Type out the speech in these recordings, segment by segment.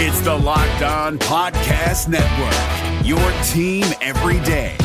It's the Locked On Podcast Network, your team every day.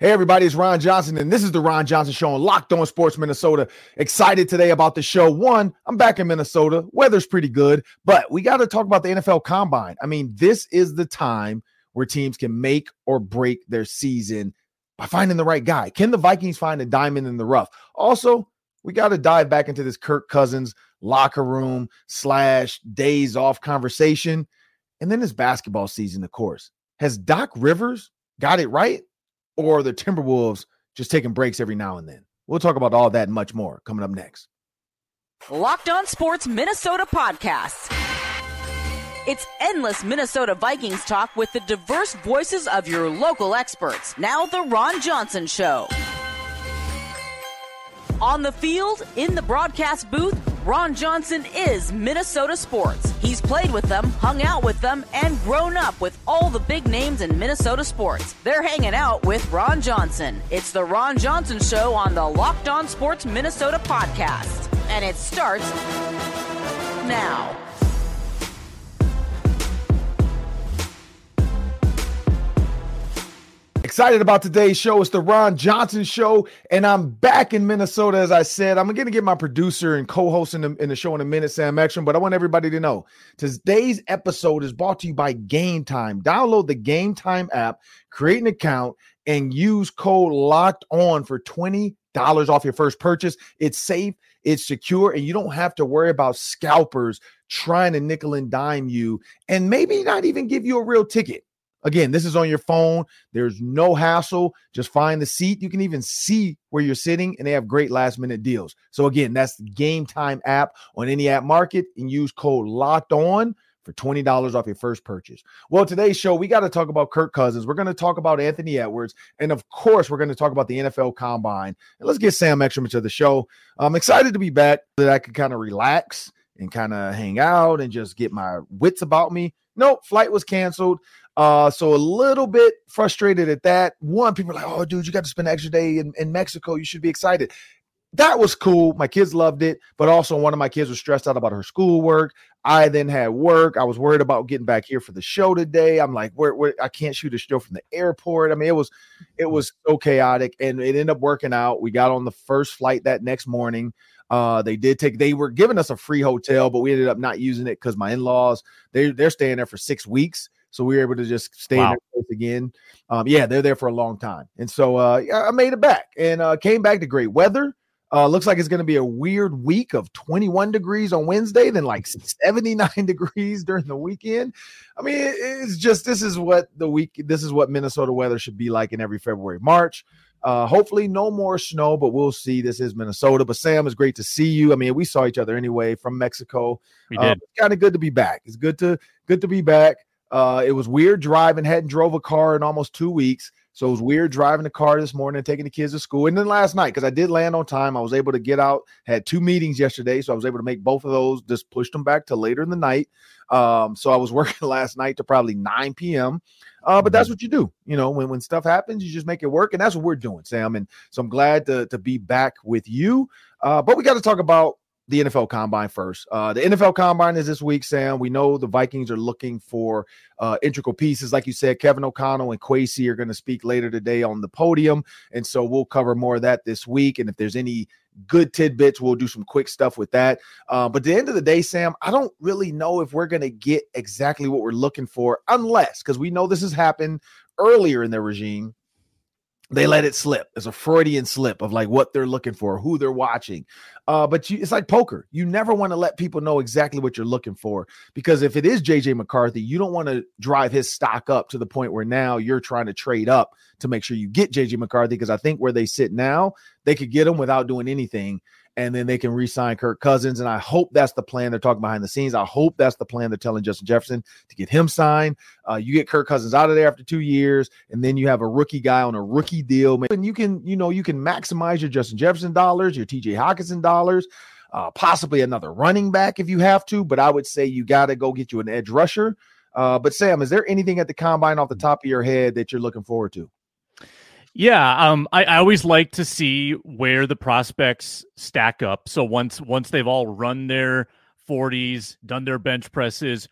Hey, everybody, it's Ron Johnson, and this is the Ron Johnson Show on Locked On Sports Minnesota. Excited today about the show. One, I'm back in Minnesota. Weather's pretty good, but we got to talk about the NFL Combine. I mean, this is the time where teams can make or break their season by finding the right guy. Can the Vikings find a diamond in the rough? Also, we got to dive back into this Kirk Cousins locker room slash days off conversation. And then this basketball season, of course. Has Doc Rivers got it right? or the Timberwolves just taking breaks every now and then. We'll talk about all that and much more coming up next. Locked On Sports Minnesota podcast. It's endless Minnesota Vikings talk with the diverse voices of your local experts. Now, The Ron Johnson Show. On the field, in the broadcast booth, Ron Johnson is Minnesota sports. He's played with them, hung out with them, and grown up with all the big names in Minnesota sports. They're hanging out with Ron Johnson. It's the Ron Johnson Show on the Locked On Sports Minnesota podcast. And it starts now. Excited about today's show. It's the Ron Johnson Show, and I'm back in Minnesota. As I said, I'm going to get my producer and co-host in the, in the show in a minute, Sam Ekstrom. But I want everybody to know today's episode is brought to you by Gametime. Download the Gametime app, create an account, and use code Locked On for twenty dollars off your first purchase. It's safe, it's secure, and you don't have to worry about scalpers trying to nickel and dime you, and maybe not even give you a real ticket. Again, this is on your phone. There's no hassle. Just find the seat. You can even see where you're sitting, and they have great last minute deals. So, again, that's the Gametime app on any app market and use code locked on for $20 off your first purchase. Well, today's show, we got to talk about Kirk Cousins. We're going to talk about Anthony Edwards. And of course, we're going to talk about the NFL Combine. And let's get Sam Ekstrom to the show. I'm excited to be back that I can kind of relax and kind of hang out and just get my wits about me. Nope, flight was canceled. Uh, so a little bit frustrated at that. One, people are like, oh, dude, you got to spend an extra day in, in Mexico. You should be excited. That was cool. My kids loved it, but also one of my kids was stressed out about her schoolwork. I then had work. I was worried about getting back here for the show today. I'm like, where, where I can't shoot a show from the airport. I mean, it was it was so chaotic, and it ended up working out. We got on the first flight that next morning. Uh, they did take they were giving us a free hotel, but we ended up not using it because my in-laws they they're staying there for six weeks. So we were able to just stay wow. in their place again. Um, yeah, they're there for a long time. And so uh, I made it back and uh, came back to great weather. Uh, looks like it's going to be a weird week of 21 degrees on Wednesday, then like 79 degrees during the weekend. I mean, it's just this is what the week, this is what Minnesota weather should be like in every February, March. Uh, hopefully, no more snow, but we'll see. This is Minnesota. But Sam, it's great to see you. I mean, we saw each other anyway from Mexico. We did. Uh, kind of good to be back. It's good to good to be back. Uh, it was weird driving, hadn't drove a car in almost two weeks. So it was weird driving the car this morning and taking the kids to school. And then last night, because I did land on time, I was able to get out, had two meetings yesterday. So I was able to make both of those, just pushed them back to later in the night. Um, so I was working last night to probably 9 p.m. Uh, but that's mm-hmm. what you do. You know, when, when stuff happens, you just make it work. And that's what we're doing, Sam. And so I'm glad to, to be back with you. Uh, but we got to talk about the NFL Combine first. Uh, the NFL Combine is this week, Sam. We know the Vikings are looking for uh, integral pieces, like you said. Kevin O'Connell and Kwesi are going to speak later today on the podium, and so we'll cover more of that this week. And if there's any good tidbits, we'll do some quick stuff with that. Uh, but at the end of the day, Sam, I don't really know if we're going to get exactly what we're looking for, unless because we know this has happened earlier in their regime they let it slip. It's a Freudian slip of like what they're looking for, who they're watching. Uh, but you, it's like poker. You never want to let people know exactly what you're looking for because if it is JJ McCarthy, you don't want to drive his stock up to the point where now you're trying to trade up to make sure you get JJ McCarthy. Because I think where they sit now, they could get him without doing anything and then they can re-sign Kirk Cousins. And I hope that's the plan they're talking behind the scenes. I hope that's the plan they're telling Justin Jefferson to get him signed. Uh, you get Kirk Cousins out of there after two years, and then you have a rookie guy on a rookie deal. And you can, you know, you can maximize your Justin Jefferson dollars, your TJ Hockenson dollars, uh, possibly another running back if you have to. But I would say you got to go get you an edge rusher. Uh, but Sam, is there anything at the combine off the top of your head that you're looking forward to? Yeah, um, I, I always like to see where the prospects stack up. So once once they've all run their 40s, done their bench presses,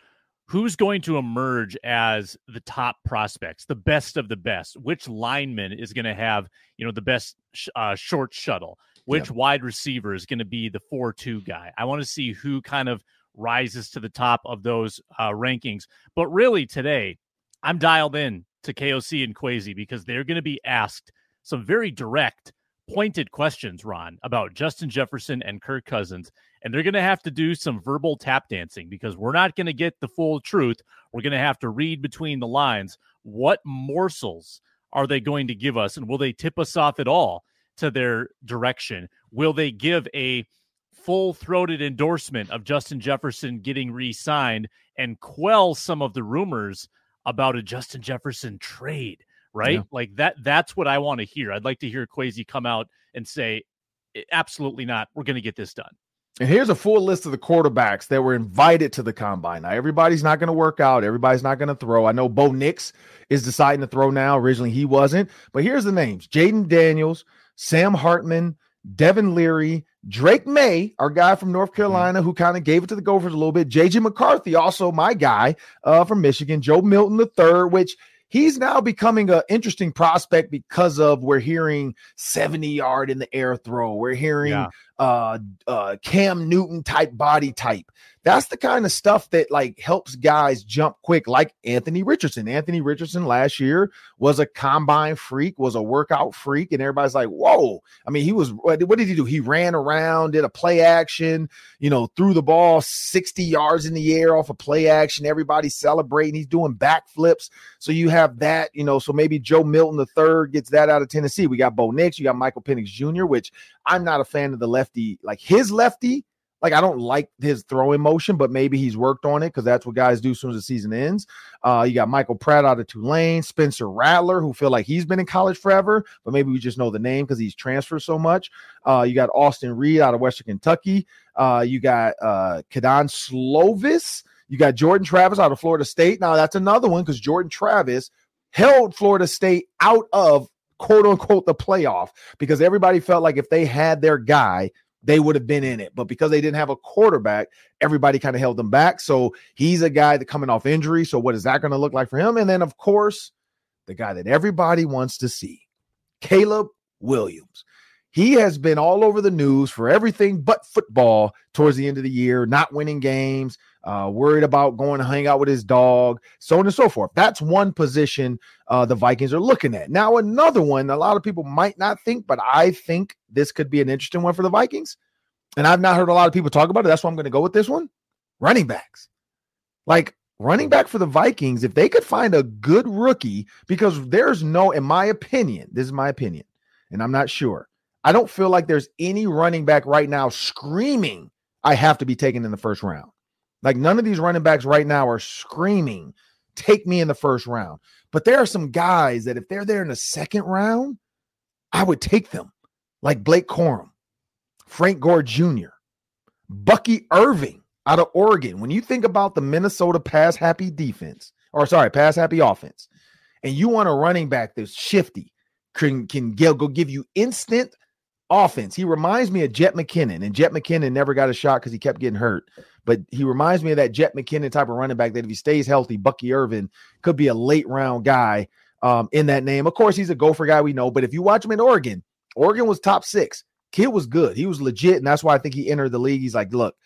who's going to emerge as the top prospects, the best of the best? Which lineman is going to have you know the best uh, short shuttle? Which wide receiver is going to be the four-two guy? I want to see who kind of rises to the top of those uh, rankings. But really, today I'm dialed in to KOC and Kwesi because they're going to be asked some very direct, pointed questions, Ron, about Justin Jefferson and Kirk Cousins. And they're going to have to do some verbal tap dancing because we're not going to get the full truth. We're going to have to read between the lines. What morsels are they going to give us? And will they tip us off at all to their direction? Will they give a full throated endorsement of Justin Jefferson getting re signed and quell some of the rumors about a Justin Jefferson trade, right? Yeah. Like that that's what I want to hear. I'd like to hear Kwesi come out and say absolutely not. We're going to get this done. And here's a full list of the quarterbacks that were invited to the combine. Now, everybody's not going to work out. Everybody's not going to throw. I know Bo Nix is deciding to throw now. Originally, he wasn't. But here's the names Jayden Daniels, Sam Hartman, Devin Leary, Drake Maye, our guy from North mm-hmm. Carolina, who kind of gave it to the Gophers a little bit. JJ McCarthy, also my guy uh, from Michigan. Joe Milton the third, which he's now becoming an interesting prospect because of we're hearing 70 yard in the air throw. We're hearing yeah. uh, uh, Cam Newton type body type. That's the kind of stuff that like helps guys jump quick, like Anthony Richardson. Anthony Richardson last year was a combine freak, was a workout freak, and everybody's like, "Whoa!" I mean, he was. What, did he do? He ran around, did a play action, you know, threw the ball sixty yards in the air off a of play action. Everybody's celebrating. He's doing backflips. So you have that, you know. So maybe Joe Milton the third gets that out of Tennessee. We got Bo Nix. You got Michael Penix Jr., which I'm not a fan of the lefty, like his lefty like I don't like his throwing motion, but maybe he's worked on it because that's what guys do as soon as the season ends. Uh, you got Michael Pratt out of Tulane, Spencer Rattler, who feel like he's been in college forever, but maybe we just know the name because he's transferred so much. Uh, you got Austin Reed out of Western Kentucky. Uh, you got uh, Slovis. You got Jordan Travis out of Florida State. Now that's another one because Jordan Travis held Florida State out of quote unquote the playoff because everybody felt like if they had their guy, they would have been in it. But because they didn't have a quarterback, everybody kind of held them back. So he's a guy that coming off injury. So what is that going to look like for him? And then, of course, the guy that everybody wants to see, Caleb Williams. He has been all over the news for everything but football towards the end of the year, not winning games, uh, worried about going to hang out with his dog, so on and so forth. That's one position uh, the Vikings are looking at. Now, another one, a lot of people might not think, but I think this could be an interesting one for the Vikings. And I've not heard a lot of people talk about it. That's why I'm going to go with this one running backs. Like, running back for the Vikings, if they could find a good rookie, because there's no, in my opinion, this is my opinion, and I'm not sure. I don't feel like there's any running back right now screaming, I have to be taken in the first round. Like none of these running backs right now are screaming, take me in the first round. But there are some guys that if they're there in the second round, I would take them, like Blake Corum, Frank Gore Jr., Bucky Irving out of Oregon. When you think about the Minnesota pass happy defense, or sorry, pass happy offense, and you want a running back that's shifty, can can go give you instant offense. He reminds me of Jet McKinnon, and Jet McKinnon never got a shot because he kept getting hurt. But he reminds me of that Jet McKinnon type of running back that if he stays healthy, Bucky Irving could be a late round guy um, in that name. Of course, he's a gopher guy, we know. But if you watch him in Oregon, Oregon was top six. Kid was good. He was legit, and that's why I think he entered the league. He's like, look,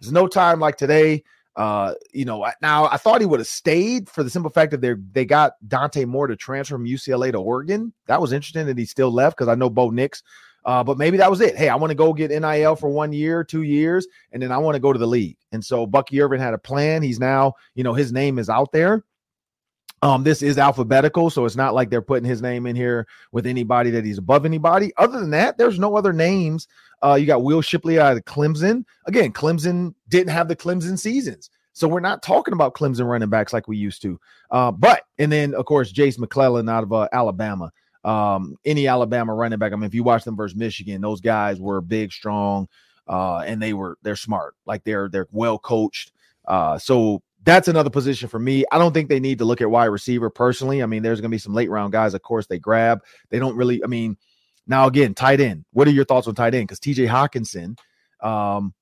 there's no time like today. Uh, you know, now I thought he would have stayed for the simple fact that they they got Dante Moore to transfer from UCLA to Oregon. That was interesting that he still left because I know Bo Nix uh, but maybe that was it. Hey, I want to go get NIL for one year, two years, and then I want to go to the league. And so Bucky Irving had a plan. He's now, you know, his name is out there. Um, this is alphabetical, so it's not like they're putting his name in here with anybody that he's above anybody. Other than that, there's no other names. Uh, you got Will Shipley out of Clemson. Again, Clemson didn't have the Clemson seasons. So we're not talking about Clemson running backs like we used to. Uh, but and then of course Jase McClellan out of uh, Alabama um, any Alabama running back. I mean, if you watch them versus Michigan, those guys were big, strong, uh, and they were they're smart. Like they're they're well coached. Uh, so that's another position for me. I don't think they need to look at wide receiver personally. I mean, there's going to be some late round guys, of course, they grab. They don't really, I mean, now again, tight end. What are your thoughts on tight end? Because TJ Hockenson, um,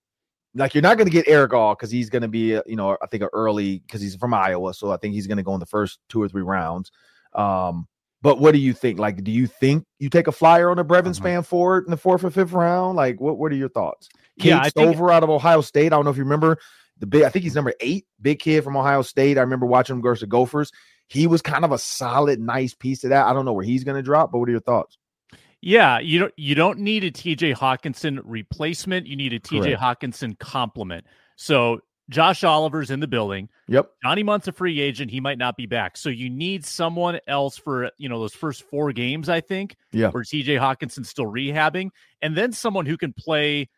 like you're not going to get Erick All because he's going to be, uh, you know, I think early because he's from Iowa, so I think he's going to go in the first two or three rounds. Um, but what do you think? Like, do you think you take a flyer on a Brevyn uh-huh. Spann-Ford in the fourth or fifth round? Like, what what are your thoughts? Cade yeah, Stover out of Ohio State. I don't know if you remember the big. I think he's number eight, big kid from Ohio State. I remember watching him versus the Gophers. He was kind of a solid, nice piece of that. I don't know where he's going to drop, but what are your thoughts? Yeah, you don't you don't need a TJ Hockenson replacement. You need a TJ Hockenson complement. So Josh Oliver's in the building. Yep. Johnny Mundt's a free agent. He might not be back. So you need someone else for, you know, those first four games, I think. Yeah. Where TJ Hockenson's still rehabbing. And then someone who can play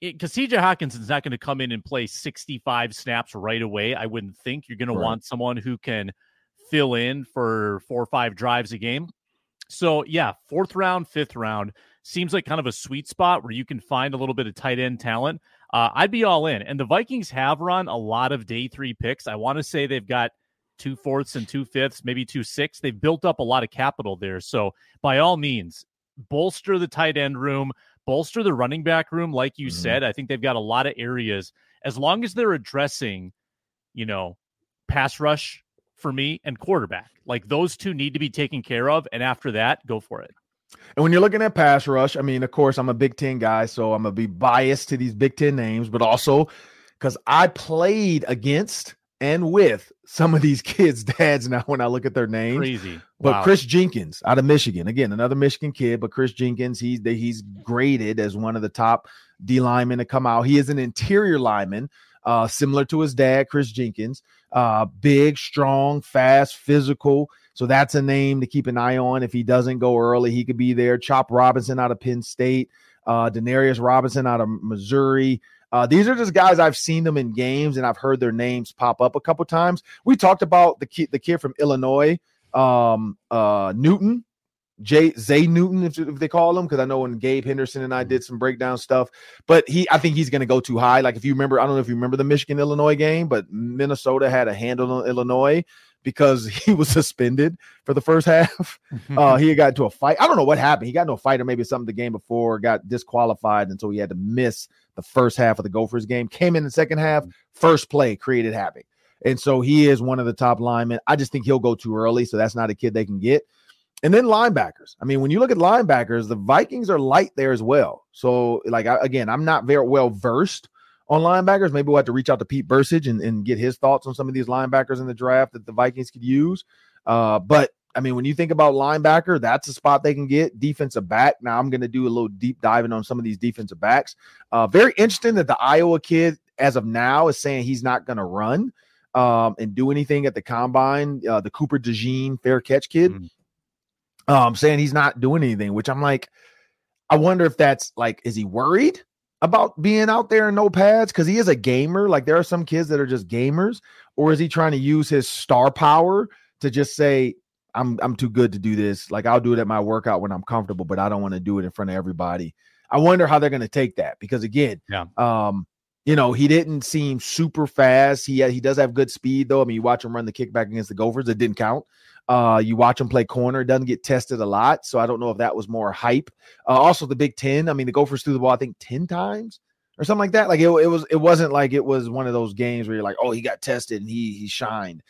because TJ Hockenson's not going to come in and play 65 snaps right away. I wouldn't think you're going right. to want someone who can fill in for four or five drives a game. So yeah, fourth round, fifth round seems like kind of a sweet spot where you can find a little bit of tight end talent. Uh, I'd be all in. And the Vikings have run a lot of day three picks. I want to say they've got two fourths and two fifths, maybe two sixths. They've built up a lot of capital there. So by all means, bolster the tight end room, bolster the running back room. Like you mm-hmm. said, I think they've got a lot of areas. As long as they're addressing, you know, pass rush for me and quarterback. Like those two need to be taken care of. And after that, go for it. And when you're looking at pass rush, I mean, of course, I'm a Big Ten guy, so I'm gonna be biased to these Big Ten names, but also because I played against and with some of these kids' dads now when I look at their names. Crazy. But wow. Chris Jenkins out of Michigan, again, another Michigan kid, but Chris Jenkins, he's he's graded as one of the top D linemen to come out. He is an interior lineman, uh, similar to his dad, Chris Jenkins. Uh, big, strong, fast, physical. So that's a name to keep an eye on. If he doesn't go early, he could be there. Chop Robinson out of Penn State, uh, Denarius Robinson out of Missouri. Uh, these are just guys I've seen them in games and I've heard their names pop up a couple times. We talked about the kid, the kid from Illinois, um, uh, Newton, Jay Zay Newton, if, if they call him, because I know when Gabe Henderson and I did some breakdown stuff, but he, I think he's going to go too high. Like if you remember, I don't know if you remember the Michigan Illinois game, but Minnesota had a handle on Illinois because he was suspended for the first half. uh, he got into a fight. I don't know what happened. He got into a fight or maybe something the game before, got disqualified, and so he had to miss the first half of the Gophers game. Came in the second half, first play, created havoc. And so he is one of the top linemen. I just think he'll go too early, so that's not a kid they can get. And then linebackers. I mean, when you look at linebackers, the Vikings are light there as well. So, like, I, again, I'm not very well versed on linebackers. Maybe we'll have to reach out to Pete Bercich and, and get his thoughts on some of these linebackers in the draft that the Vikings could use. Uh, but I mean, when you think about linebacker, that's a spot they can get. Defensive back. Now I'm going to do a little deep diving on some of these defensive backs. Uh, very interesting that the Iowa kid, as of now, is saying he's not going to run um, and do anything at the combine. Uh, the Cooper DeJean fair catch kid, mm-hmm. um, saying he's not doing anything, which I'm like, I wonder if that's like, is he worried? About being out there in no pads because he is a gamer. Like there are some kids that are just gamers, or is he trying to use his star power to just say, I'm I'm too good to do this. Like I'll do it at my workout when I'm comfortable, but I don't want to do it in front of everybody. I wonder how they're going to take that because again, yeah. um, you know, he didn't seem super fast. He he does have good speed though. I mean, you watch him run the kickback against the Gophers, it didn't count. Uh, you watch him play corner, it doesn't get tested a lot. So I don't know if that was more hype. Uh, also, the Big Ten. I mean, the Gophers threw the ball, I think, 10 times or something like that. Like it, it was, it wasn't like it was one of those games where you're like, oh, he got tested and he he shined.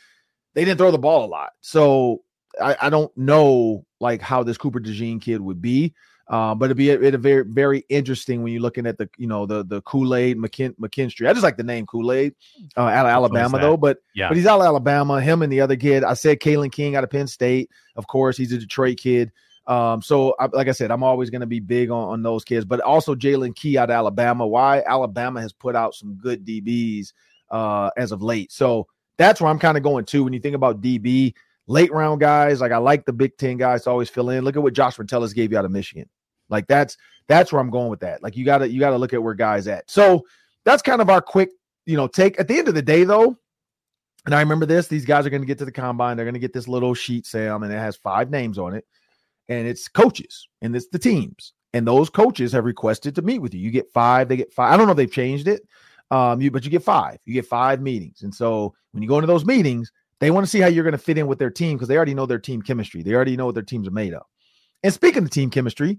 They didn't throw the ball a lot. So I, I don't know like how this Cooper DeJean kid would be. Uh, but it'd be it a very very interesting when you're looking at the you know the the Kool Aid McKin- McKinstry. I just like the name Kool Aid uh, out of Alabama though, but yeah, but he's out of Alabama. Him and the other kid. I said Kalen King out of Penn State. Of course, he's a Detroit kid. Um, so I, like I said, I'm always going to be big on, on those kids, but also Jaylen Key out of Alabama. Why Alabama has put out some good DBs uh, as of late. So that's where I'm kind of going to when you think about DB late round guys. Like I like the Big Ten guys to always fill in. Look at what Josh Metellus gave you out of Michigan. Like that's that's where I'm going with that. Like you gotta you gotta look at where guys at. So that's kind of our quick, you know, take. At the end of the day, though, and I remember this: these guys are going to get to the combine. They're going to get this little sheet, Sam, and it has five names on it, and it's coaches and it's the teams, and those coaches have requested to meet with you. You get five, they get five. I don't know if they've changed it. Um, you but you get five. You get five meetings, and so when you go into those meetings, they want to see how you're going to fit in with their team because they already know their team chemistry. They already know what their teams are made of. And speaking of team chemistry,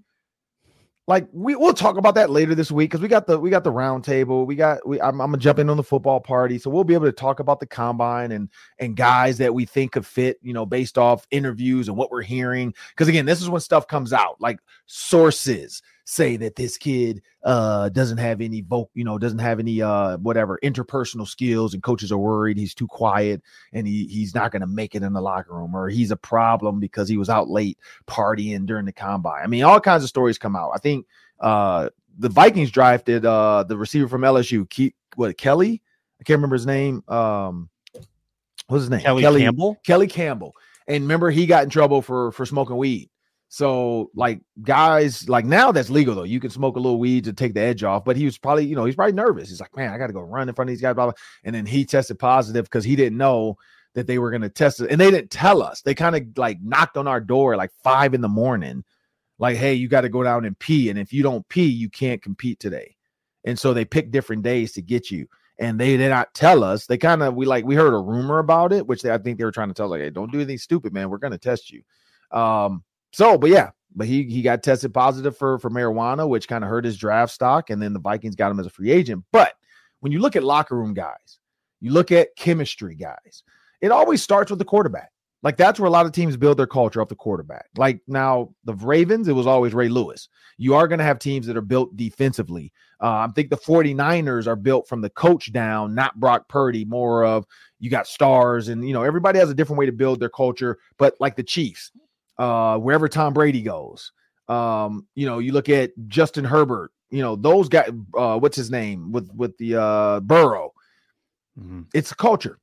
like we we'll talk about that later this week because we got the we got the round table. We got we I'm, I'm gonna jump in on the football party, so we'll be able to talk about the combine and and guys that we think could fit, you know, based off interviews and what we're hearing. Because again, this is when stuff comes out, like sources say that this kid uh doesn't have any vote you know doesn't have any uh whatever interpersonal skills and coaches are worried he's too quiet and he he's not going to make it in the locker room or he's a problem because he was out late partying during the combine. I mean all kinds of stories come out. I think uh the vikings drafted uh the receiver from lsu Ke- what kelly? I can't remember his name um what's his name? Kelly, Campbell. kelly campbell. And remember he got in trouble for for smoking weed so like guys like now that's legal though. You can smoke a little weed to take the edge off. But he was probably, you know, he's probably nervous. He's like, man, I got to go run in front of these guys, blah, blah. And then he tested positive because he didn't know that they were going to test it. And they didn't tell us. They kind of like knocked on our door like five in the morning, like, hey, you got to go down and pee. And if you don't pee, you can't compete today. And so they pick different days to get you. And they did not tell us. They kind of we like we heard a rumor about it, which they, I think they were trying to tell like, hey, don't do anything stupid, man. We're going to test you. Um, so, but yeah, but he he got tested positive for for marijuana, which kind of hurt his draft stock, and then the Vikings got him as a free agent. But when you look at locker room guys, you look at chemistry guys, it always starts with the quarterback. Like that's where a lot of teams build their culture off the quarterback. Like now, the Ravens, it was always Ray Lewis. You are going to have teams that are built defensively. Uh, I think the 49ers are built from the coach down, not Brock Purdy, more of you got stars and, you know, everybody has a different way to build their culture. But like the Chiefs, uh, wherever Tom Brady goes. Um, you know, you look at Justin Herbert, you know, those guys, uh, what's his name with with the uh Burrow. Mm-hmm. It's a culture.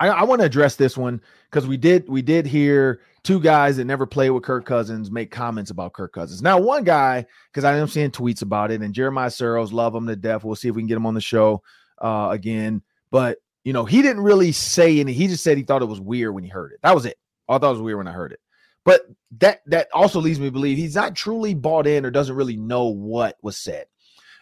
I, I want to address this one because we did we did hear two guys that never played with Kirk Cousins make comments about Kirk Cousins. Now, one guy, because I am seeing tweets about it, and Jeremiah Sirles love him to death. We'll see if we can get him on the show uh again. But you know, he didn't really say any, he just said he thought it was weird when he heard it. That was it. I thought it was weird when I heard it. But that that also leads me to believe he's not truly bought in or doesn't really know what was said.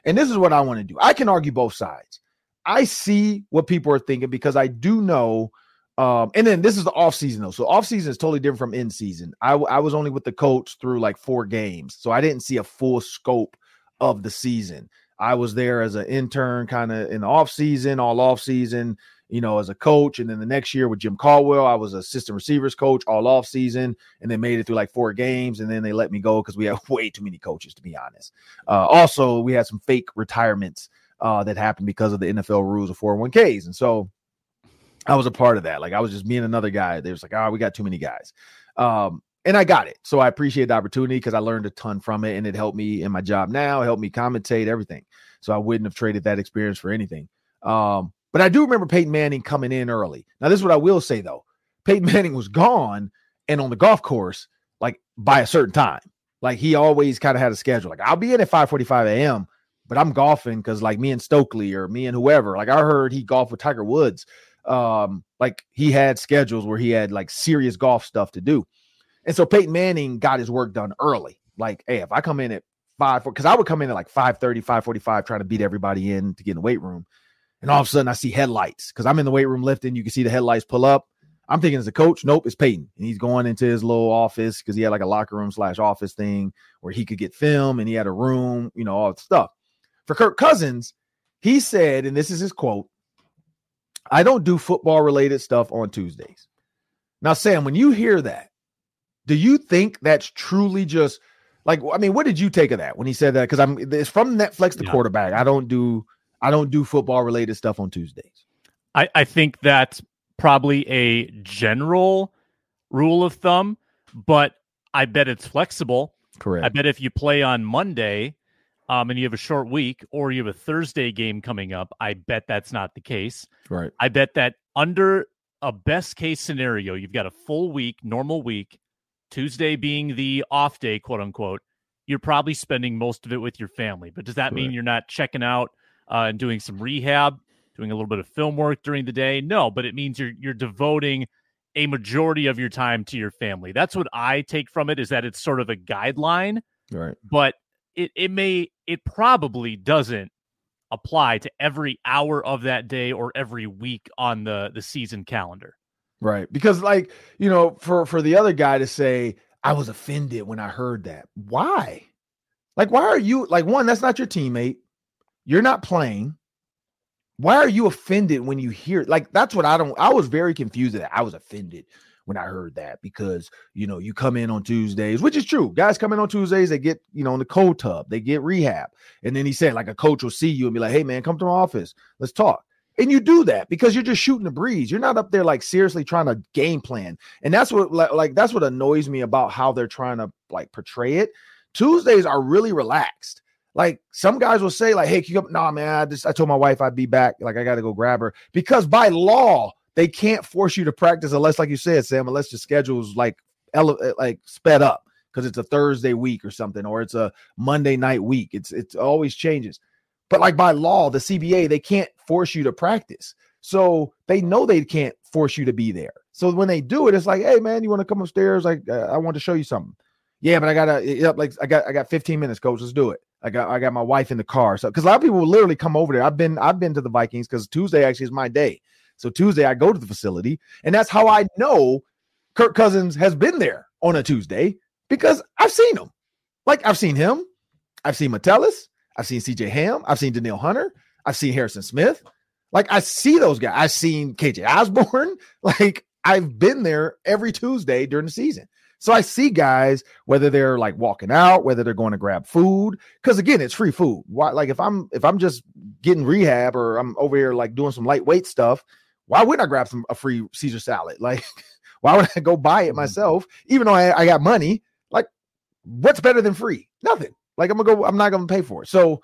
And this is what I want to do. I can argue both sides. I see what people are thinking because I do know. Um, and then this is the off season though. So off season is totally different from in season. I, I was only with the coach through like four games, so I didn't see a full scope of the season. I was there as an intern, kind of in the off season, all off season, you know, as a coach. And then the next year with Jim Caldwell, I was assistant receivers coach all off season and they made it through like four games. And then they let me go because we had way too many coaches, to be honest. Uh, also, we had some fake retirements uh, that happened because of the NFL rules of 401ks. And so I was a part of that. Like I was just me and another guy. They was like, oh, we got too many guys. Um, and I got it. So I appreciate the opportunity because I learned a ton from it and it helped me in my job now, helped me commentate everything. So I wouldn't have traded that experience for anything. Um, but I do remember Peyton Manning coming in early. Now, this is what I will say though. Peyton Manning was gone and on the golf course, like by a certain time. Like he always kind of had a schedule. Like I'll be in at 5:45 a.m., but I'm golfing because like me and Stokley or me and whoever. Like I heard he golfed with Tiger Woods. Um, like he had schedules where he had like serious golf stuff to do. And so Peyton Manning got his work done early. Like, hey, if I come in at five, because I would come in at like 5 30, 5 45, trying to beat everybody in to get in the weight room. And all of a sudden I see headlights because I'm in the weight room lifting. You can see the headlights pull up. I'm thinking as a coach, nope, it's Peyton. And he's going into his little office because he had like a locker room slash office thing where he could get film and he had a room, you know, all the stuff. For Kirk Cousins, he said, and this is his quote, I don't do football related stuff on Tuesdays. Now, Sam, when you hear that, do you think that's truly just like I mean, what did you take of that when he said that? Because I'm it's from Netflix, the yeah. quarterback. I don't do I don't do football related stuff on Tuesdays. I, I think that's probably a general rule of thumb, but I bet it's flexible. Correct. I bet if you play on Monday, um, and you have a short week, or you have a Thursday game coming up, I bet that's not the case. Right. I bet that under a best case scenario, you've got a full week, normal week, Tuesday being the off day, quote unquote. You're probably spending most of it with your family. But does that mean you're not checking out uh, and doing some rehab, doing a little bit of film work during the day. No, but it means you're you're devoting a majority of your time to your family. That's what I take from it is that it's sort of a guideline. Right. But it, it may it probably doesn't apply to every hour of that day or every week on the the season calendar. Right. Because like, you know, for for the other guy to say I was offended when I heard that. Why? Like why are you like one that's not your teammate. You're not playing. Why are you offended when you hear like that's what I don't I was very confused that I was offended when I heard that because you know you come in on Tuesdays, which is true. Guys come in on Tuesdays, they get you know in the cold tub, they get rehab, and then he said like a coach will see you and be like, "Hey man, come to my office, let's talk." And you do that because you're just shooting the breeze. You're not up there like seriously trying to game plan, and that's what like, like that's what annoys me about how they're trying to like portray it. Tuesdays are really relaxed. Like some guys will say, like, "Hey, can you come?" Nah, man, I just I told my wife I'd be back. Like I got to go grab her because by law they can't force you to practice unless, like you said, Sam, unless your schedule's like ele- eh, like sped up because it's a Thursday week or something, or it's a Monday night week. It's it's always changes. But like by law, the CBA, they can't force you to practice. So they know they can't force you to be there. So when they do it, it's like, hey man, you want to come upstairs? Like, uh, I want to show you something. Yeah, but I gotta yep, like I got I got 15 minutes, coach. Let's do it. I got I got my wife in the car. So because a lot of people will literally come over there. I've been I've been to the Vikings because Tuesday actually is my day. So Tuesday, I go to the facility, and that's how I know Kirk Cousins has been there on a Tuesday because I've seen him. Like I've seen him, I've seen Metellus, I've seen CJ Ham, I've seen Danielle Hunter, I've seen Harrison Smith. Like I see those guys. I've seen KJ Osborn. Like I've been there every Tuesday during the season. So I see guys whether they're like walking out, whether they're going to grab food, because again, it's free food. Why? Like if I'm if I'm just getting rehab or I'm over here like doing some lightweight stuff, why wouldn't I grab some a free Caesar salad? Like, why would I go buy it mm-hmm. myself, even though I, I got money? Like, what's better than free? Nothing. Like, I'm gonna go, I'm not gonna pay for it. So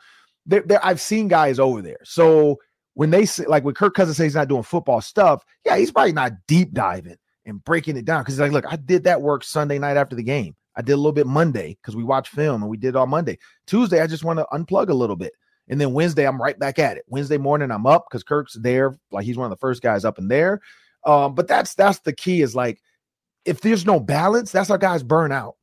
there, there I've seen guys over there. So when they say like when Kirk Cousins says he's not doing football stuff, yeah, he's probably not deep diving and breaking it down. Cause like, look, I did that work Sunday night after the game. I did a little bit Monday because we watched film and we did all Monday. Tuesday, I just want to unplug a little bit. And then Wednesday, I'm right back at it. Wednesday morning, I'm up because Kirk's there. Like he's one of the first guys up in there. Um, but that's that's the key is like if there's no balance, that's how guys burn out.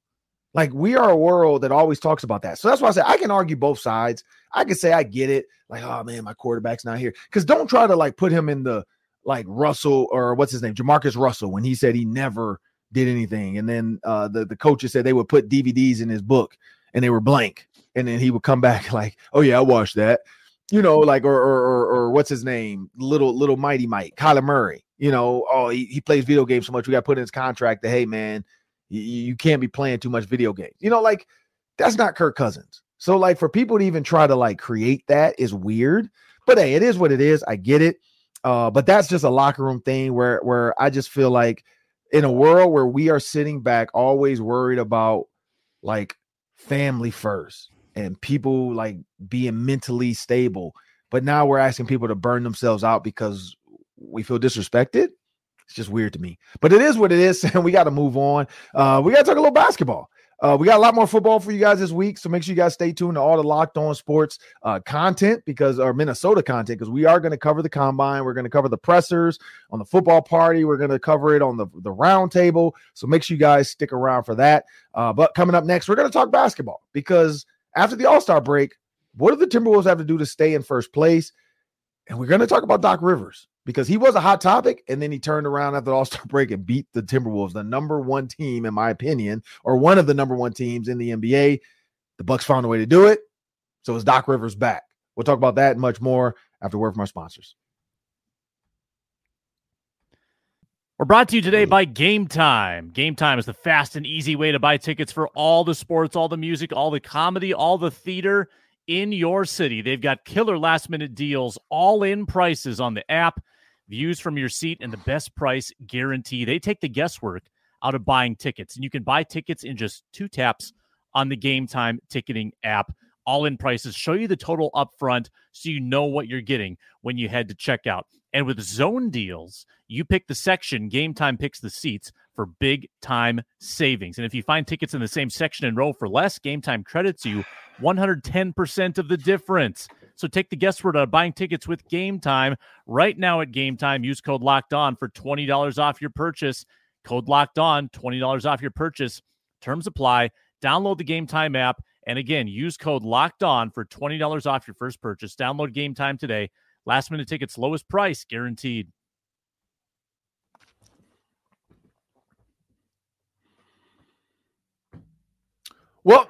Like we are a world that always talks about that. So that's why I say I can argue both sides. I can say I get it. Like, oh man, my quarterback's not here. Because don't try to like put him in the like Russell or what's his name, Jamarcus Russell, when he said he never did anything. And then uh the, the coaches said they would put DVDs in his book and they were blank and then he would come back like, "Oh yeah, I watched that," you know, like or or or, or what's his name, little little mighty Mike, Kyler Murray. You know, oh he, he plays video games so much, we got to put in his contract that hey man, you, you can't be playing too much video games. You know, like that's not Kirk Cousins. So like for people to even try to like create that is weird. But hey, it is what it is. I get it. Uh, but that's just a locker room thing where where I just feel like in a world where we are sitting back always worried about like family first and people like being mentally stable. But now we're asking people to burn themselves out because we feel disrespected. It's just weird to me. But it is what it is, and we got to move on. Uh, we got to talk a little basketball. Uh, we got a lot more football for you guys this week, so make sure you guys stay tuned to all the Locked On Sports uh, content because our Minnesota content because we are going to cover the combine, we're going to cover the pressers on the football party, we're going to cover it on the the roundtable. So make sure you guys stick around for that. Uh, but coming up next, we're going to talk basketball because after the All Star break, what do the Timberwolves have to do to stay in first place? And we're going to talk about Doc Rivers because he was a hot topic and then he turned around after the All Star break and beat the Timberwolves, the number one team, in my opinion, or one of the number one teams in the NBA. The Bucks found a way to do it. So is Doc Rivers back? We'll talk about that and much more after word from our sponsors. We're brought to you today by Gametime. Game Time is the fast and easy way to buy tickets for all the sports, all the music, all the comedy, all the theater in your city. They've got killer last minute deals, all in prices on the app, views from your seat, and the best price guarantee. They take the guesswork out of buying tickets, and you can buy tickets in just two taps on the Gametime ticketing app. All in prices show you the total upfront so you know what you're getting when you head to checkout. And with zone deals, you pick the section, Gametime picks the seats for big time savings. And if you find tickets in the same section and row for less, Gametime credits you 110% of the difference. So take the guesswork out of buying tickets with Gametime right now at Gametime. Use code locked on for $20 off your purchase. Code locked on, $20 off your purchase. Terms apply. Download the Gametime app And again, use code locked on for $20 off your first purchase. Download Gametime today. Last minute tickets, lowest price guaranteed. Well,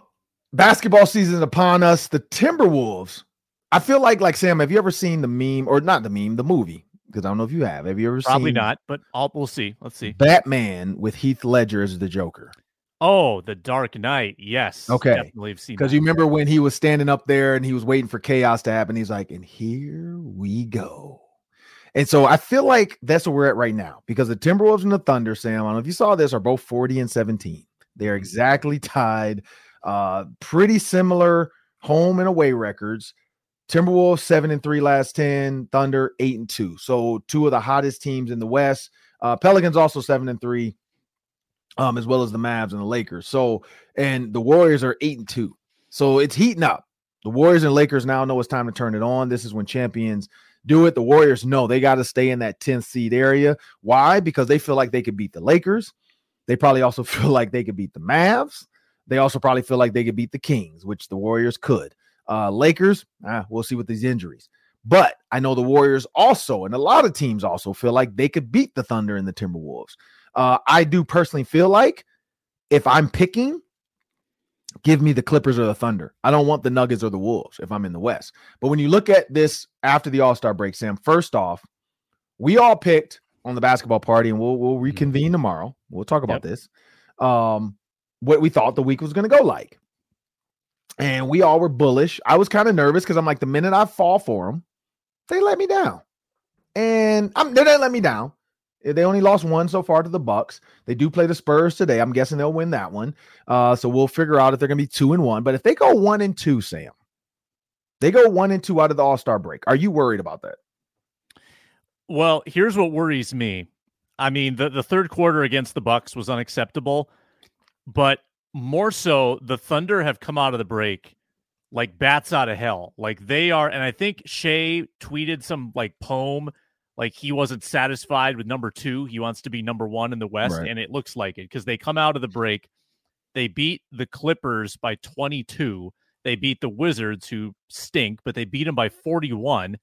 basketball season is upon us. The Timberwolves. I feel like, like Sam, have you ever seen the meme or not the meme, the movie? Because I don't know if you have. Have you ever seen Probably not, but I'll, we'll see. Let's see. Batman with Heath Ledger as the Joker? Oh, The Dark Knight. Yes. Okay. Definitely have seen Because you remember when he was standing up there and he was waiting for chaos to happen. He's like, and here we go. And so I feel like that's where we're at right now because the Timberwolves and the Thunder, Sam, I don't know if you saw this, are both 40 and 17. They're exactly tied, uh, pretty similar home and away records. Timberwolves seven and three last 10, Thunder eight and two. So two of the hottest teams in the West. Uh, Pelicans also seven and three, um, as well as the Mavs and the Lakers. So, and the Warriors are eight and two. So it's heating up. The Warriors and Lakers now know it's time to turn it on. This is when champions do it. The Warriors know they got to stay in that 10th seed area. Why? Because they feel like they could beat the Lakers. They probably also feel like they could beat the Mavs. They also probably feel like they could beat the Kings, which the Warriors could. Uh, Lakers, ah, we'll see with these injuries. But I know the Warriors also, and a lot of teams also feel like they could beat the Thunder and the Timberwolves. Uh, I do personally feel like if I'm picking, give me the Clippers or the Thunder. I don't want the Nuggets or the Wolves if I'm in the West. But when you look at this after the All Star break, Sam, first off, we all picked on the basketball party, and we'll we'll reconvene tomorrow. We'll talk about this. Um, what we thought the week was going to go like, and we all were bullish. I was kind of nervous because I'm like, the minute I fall for them, they let me down, and I'm they didn't let me down. They only lost one so far to the Bucks. They do play the Spurs today. I'm guessing they'll win that one. Uh, so we'll figure out if they're going to be two and one. But if they go one and two, Sam, they go one and two out of the All Star break. Are you worried about that? Well, here's what worries me. I mean, the, the third quarter against the Bucks was unacceptable, but more so, the Thunder have come out of the break like bats out of hell. Like they are, and I think Shai tweeted some like poem, like he wasn't satisfied with number two. He wants to be number one in the West, Right. and it looks like it because they come out of the break. They beat the Clippers by 22. They beat the Wizards, who stink, but they beat them by 41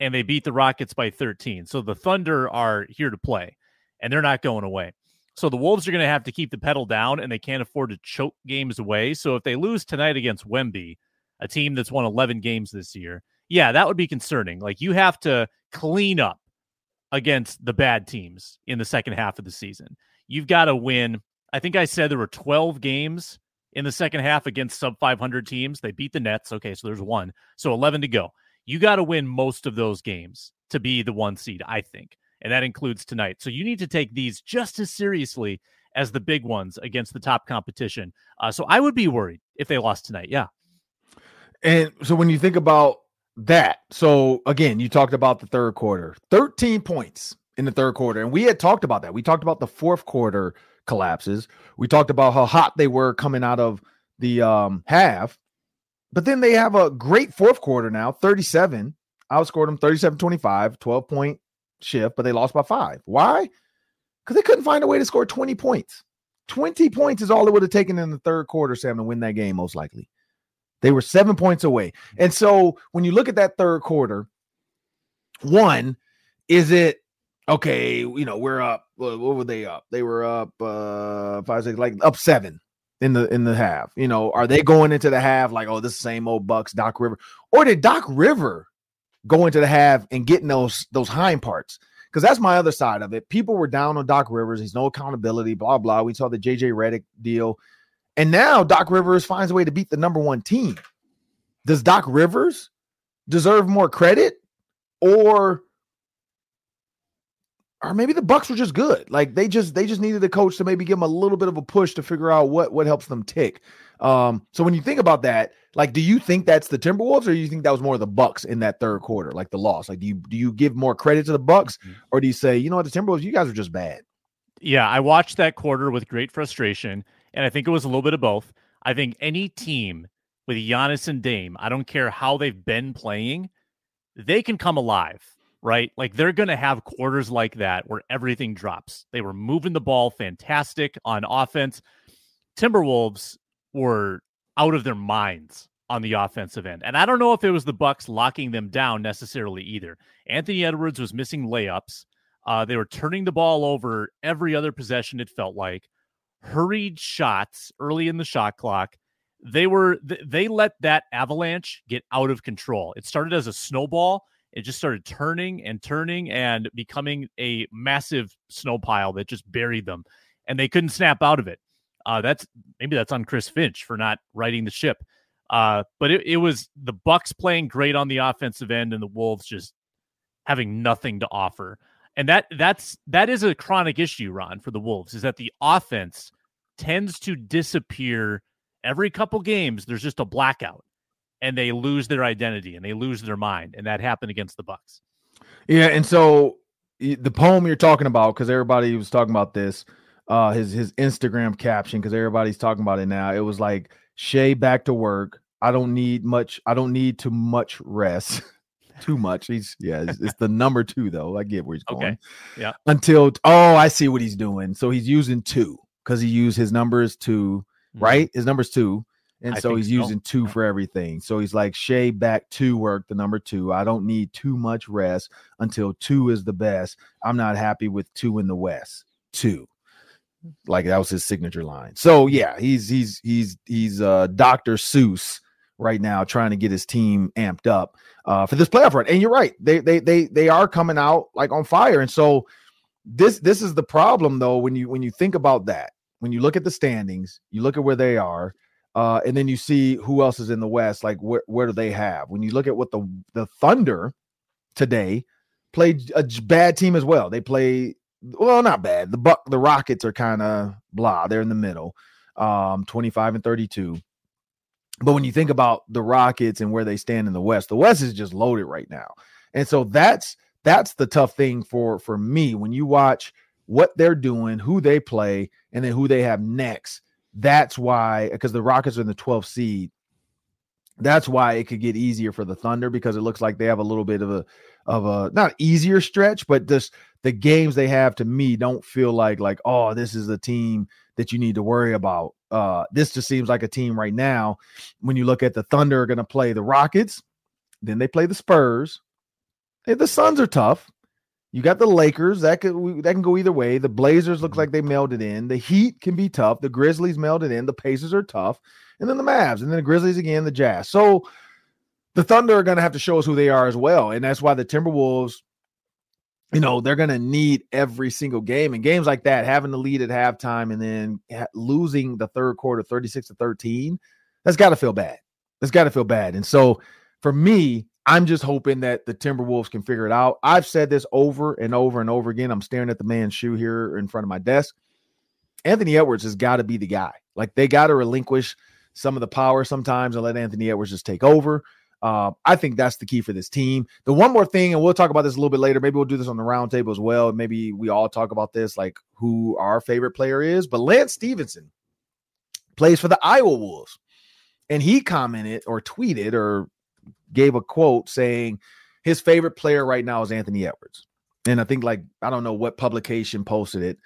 and they beat the Rockets by 13. So the Thunder are here to play and they're not going away. So the Wolves are going to have to keep the pedal down and they can't afford to choke games away. So if they lose tonight against Wemby, a team that's won 11 games this year, yeah, that would be concerning. Like you have to clean up against the bad teams in the second half of the season. You've got to win. I think I said there were 12 games in the second half against sub 500 teams. They beat the Nets. Okay, so there's one. So 11 to go. You got to win most of those games to be the one seed, I think. And that includes tonight. So you need to take these just as seriously as the big ones against the top competition. Uh, so I would be worried if they lost tonight. Yeah. And so when you think about that, so again, you talked about the third quarter, 13 points in the third quarter. And we had talked about that. We talked about the fourth quarter collapses. We talked about how hot they were coming out of the um half. But then they have a great fourth quarter now, 37. Outscored them 37 25, 12 point shift, but they lost by five. Why? Because they couldn't find a way to score 20 points. 20 points is all it would have taken in the third quarter, Sam, to win that game, most likely. They were seven points away. And so when you look at that third quarter, one, is it okay? You know, we're up. What were they up? They were up uh five, six, like up seven in the in the half. You know, are they going into the half like, oh, this same old Bucks, Doc River, or did Doc River go to the half and getting those those hind parts? Because that's my other side of it. People were down on Doc Rivers. He's no accountability. Blah blah. We saw the JJ Redick deal, and now Doc Rivers finds a way to beat the number one team. Does Doc Rivers deserve more credit, or or maybe the Bucks were just good. Like they just they just needed the coach to maybe give them a little bit of a push to figure out what what helps them tick. Um, so when you think about that, like, do you think that's the Timberwolves, or do you think that was more of the Bucks in that third quarter, like the loss? Like, do you do you give more credit to the Bucks, mm-hmm. or do you say, you know what, the Timberwolves, you guys are just bad? Yeah, I watched that quarter with great frustration, and I think it was a little bit of both. I think any team with Giannis and Dame, I don't care how they've been playing, they can come alive, right? Like they're going to have quarters like that where everything drops. They were moving the ball fantastic on offense. Timberwolves were out of their minds on the offensive end. And I don't know if it was the Bucks locking them down necessarily either. Anthony Edwards was missing layups. Uh, they were turning the ball over every other possession. It felt like hurried shots early in the shot clock. They were they let that avalanche get out of control. It started as a snowball. It just started turning and turning and becoming a massive snow pile that just buried them, and they couldn't snap out of it. Uh, that's maybe that's on Chris Finch for not righting the ship. Uh, but it, it was the Bucks playing great on the offensive end and the Wolves just having nothing to offer. And that that's that is a chronic issue, Ron, for the Wolves, is that the offense tends to disappear every couple games. There's just a blackout and they lose their identity and they lose their mind. And that happened against the Bucks. Yeah, and so the poem you're talking about, because everybody was talking about this, uh his his Instagram caption, because everybody's talking about it now. It was like Shai back to work. I don't need much. I don't need too much rest. too much. He's yeah. It's, it's, the number two though. I get where he's going. Okay. Yeah. Until oh, I see what he's doing. So he's using two because he used his numbers 2 mm-hmm. right? His numbers two. And I so he's so. using two yeah. for everything. So he's like Shai back to work, the number two. I don't need too much rest until two is the best. I'm not happy with two in the West. Two. Like that was his signature line. So yeah, he's he's he's he's uh Dr. Seuss right now trying to get his team amped up uh for this playoff run. And you're right. They they they they are coming out like on fire. And so this this is the problem though when you when you think about that. When you look at the standings, you look at where they are, uh, and then you see who else is in the West. Like where where do they have? When you look at what the the Thunder today played a bad team as well. They play well, not bad. The Buck, the Rockets are kind of blah. They're in the middle, um, 25 and 32. But when you think about the Rockets and where they stand in the West, the West is just loaded right now. And so that's that's the tough thing for for me when you watch what they're doing, who they play, and then who they have next. That's why because the Rockets are in the 12th seed. That's why it could get easier for the Thunder because it looks like they have a little bit of a of a not easier stretch, but just the games they have to me don't feel like like oh this is a team that you need to worry about. Uh, this just seems like a team right now. When you look at the Thunder are going to play the Rockets, then they play the Spurs. Hey, the Suns are tough. You got the Lakers that could that can go either way. The Blazers look like they mailed it in. The Heat can be tough. The Grizzlies mailed it in. The Pacers are tough, and then the Mavs, and then the Grizzlies again. The Jazz. So the Thunder are going to have to show us who they are as well. And that's why the Timberwolves, you know, they're going to need every single game. And games like that, having the lead at halftime and then losing the third quarter 36 to 13, that's got to feel bad. That's got to feel bad. And so for me, I'm just hoping that the Timberwolves can figure it out. I've said this over and over and over again. I'm staring at the man's shoe here in front of my desk. Anthony Edwards has got to be the guy. Like they got to relinquish some of the power sometimes and let Anthony Edwards just take over. Uh, I think that's the key for this team. The one more thing, and we'll talk about this a little bit later. Maybe we'll do this on the roundtable as well. Maybe we all talk about this, like who our favorite player is. But Lance Stephenson plays for the Iowa Wolves, and he commented or tweeted or gave a quote saying his favorite player right now is Anthony Edwards. And I think like I don't know what publication posted it.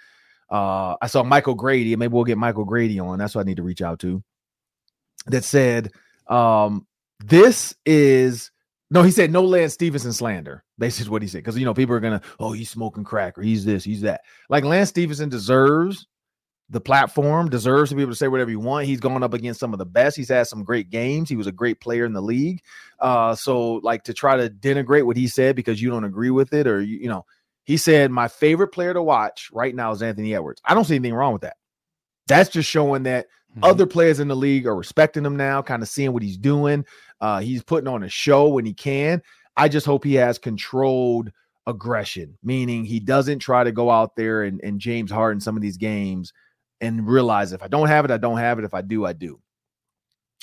Uh, I saw Michael Grady, and maybe we'll get Michael Grady on. That's what I need to reach out to. That said, um, this is no, he said no Lance Stephenson slander. This is what he said. Because you know, people are gonna, oh, he's smoking crack or he's this, he's that. Like Lance Stephenson deserves the platform, deserves to be able to say whatever you want. He's gone up against some of the best. He's had some great games. He was a great player in the league. Uh, so like to try to denigrate what he said because you don't agree with it, or you, you know, he said my favorite player to watch right now is Anthony Edwards. I don't see anything wrong with that. That's just showing that mm-hmm. other players in the league are respecting him now, kind of seeing what he's doing. Uh, he's putting on a show when he can. I just hope he has controlled aggression, meaning he doesn't try to go out there and, and James Harden some of these games and realize if I don't have it, I don't have it. If I do, I do.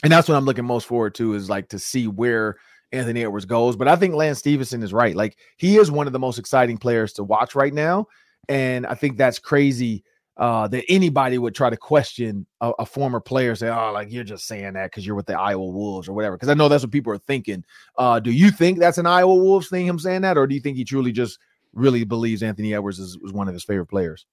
And that's what I'm looking most forward to is like to see where Anthony Edwards goes. But I think Lance Stephenson is right. Like he is one of the most exciting players to watch right now. And I think that's crazy uh, that anybody would try to question a, a, former player, say, "Oh, like you're just saying that because you're with the Iowa Wolves or whatever." Because I know that's what people are thinking. Uh, do you think that's an Iowa Wolves thing, him saying that, or do you think he truly just really believes Anthony Edwards is, is one of his favorite players?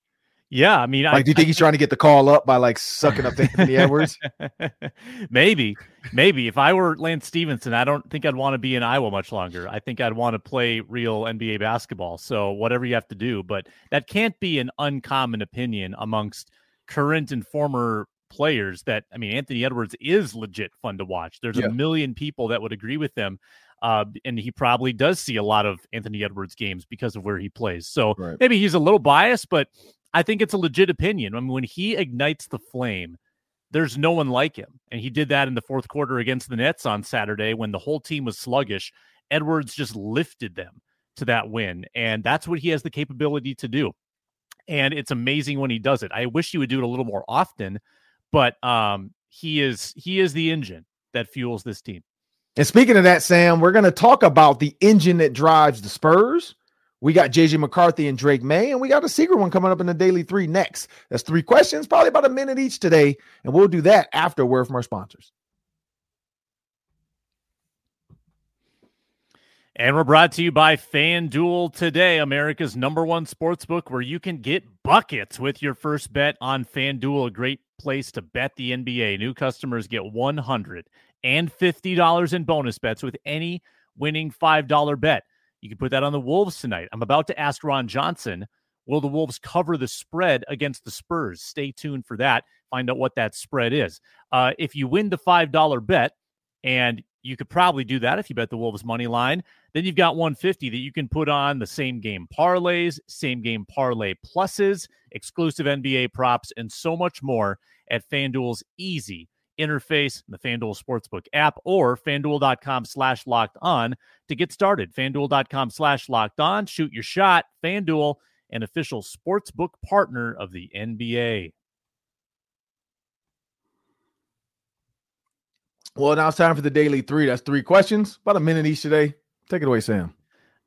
Yeah, I mean, like, I, do you think I, he's trying to get the call up by like sucking up Anthony Edwards? maybe, maybe. If I were Lance Stephenson, I don't think I'd want to be in Iowa much longer. I think I'd want to play real NBA basketball. So whatever you have to do, but that can't be an uncommon opinion amongst current and former players. That I mean, Anthony Edwards is legit fun to watch. There's Yeah. a million people that would agree with them. Uh, and he probably does see a lot of Anthony Edwards games because of where he plays. So Right. maybe he's a little biased, but I think it's a legit opinion. I mean, when he ignites the flame, there's no one like him. And he did that in the fourth quarter against the Nets on Saturday when the whole team was sluggish. Edwards just lifted them to that win. And that's what he has the capability to do. And it's amazing when he does it. I wish he would do it a little more often, but um, he is he is the engine that fuels this team. And speaking of that, Sam, we're going to talk about the engine that drives the Spurs. We got JJ McCarthy and Drake Maye, and we got a secret one coming up in the Daily Three next. That's three questions, probably about a minute each today. And we'll do that after a word from our sponsors. And we're brought to you by FanDuel today, America's number one sports book where you can get buckets with your first bet on FanDuel, a great place to bet the NBA. New customers get $150 in bonus bets with any winning $5 bet. You can put that on the Wolves tonight. I'm about to ask Ron Johnson, will the Wolves cover the spread against the Spurs? Stay tuned for that. Find out what that spread is. Uh, if you win the $5 bet, and you could probably do that if you bet the Wolves money line. Then you've got 150 that you can put on the same game parlays, same game parlay pluses, exclusive NBA props, and so much more at FanDuel's easy interface, the FanDuel Sportsbook app, or fanduel.com slash locked on to get started. FanDuel.com slash locked on. Shoot your shot. FanDuel, an official sportsbook partner of the NBA. Well, now it's time for the Daily Three. That's three questions, about a minute each today. Take it away, Sam.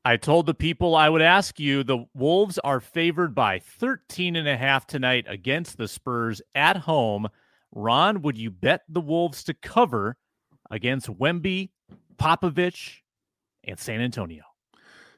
I told the people I would ask you the Wolves are favored by 13 and a half tonight against the Spurs at home. Ron, would you bet the Wolves to cover against Wemby, Popovich, and San Antonio?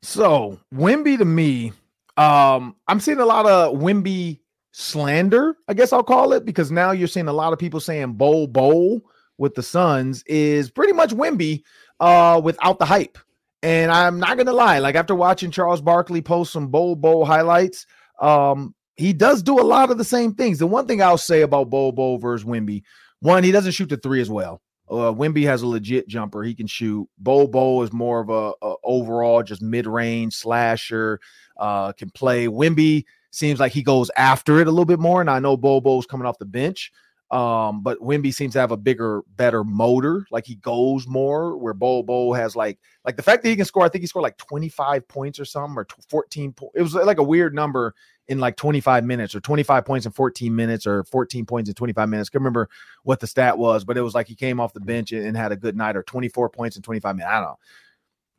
So Wemby to me, um, I'm seeing a lot of Wemby slander, I guess I'll call it, because now you're seeing a lot of people saying Bol Bol with the Suns is pretty much Wemby uh without the hype. And I'm not gonna lie, like after watching Charles Barkley post some Bol Bol highlights, um, he does do a lot of the same things. The one thing I'll say about Bol versus Wemby, one, he doesn't shoot the three as well. Uh, Wemby has a legit jumper; he can shoot. Bol is more of a, a overall just mid range slasher. Uh, can play. Wemby seems like he goes after it a little bit more, and I know Bol Bol's coming off the bench. Um, but Wemby seems to have a bigger, better motor. Like he goes more. Where Bol Bol has like, like the fact that he can score. I think he scored like 25 points or something, or 14. Po- it was like a weird number in like 25 minutes, or 25 points in 14 minutes, or 14 points in 25 minutes. Can't remember what the stat was, but it was like he came off the bench and, and had a good night, or 24 points in 25 minutes. I don't know.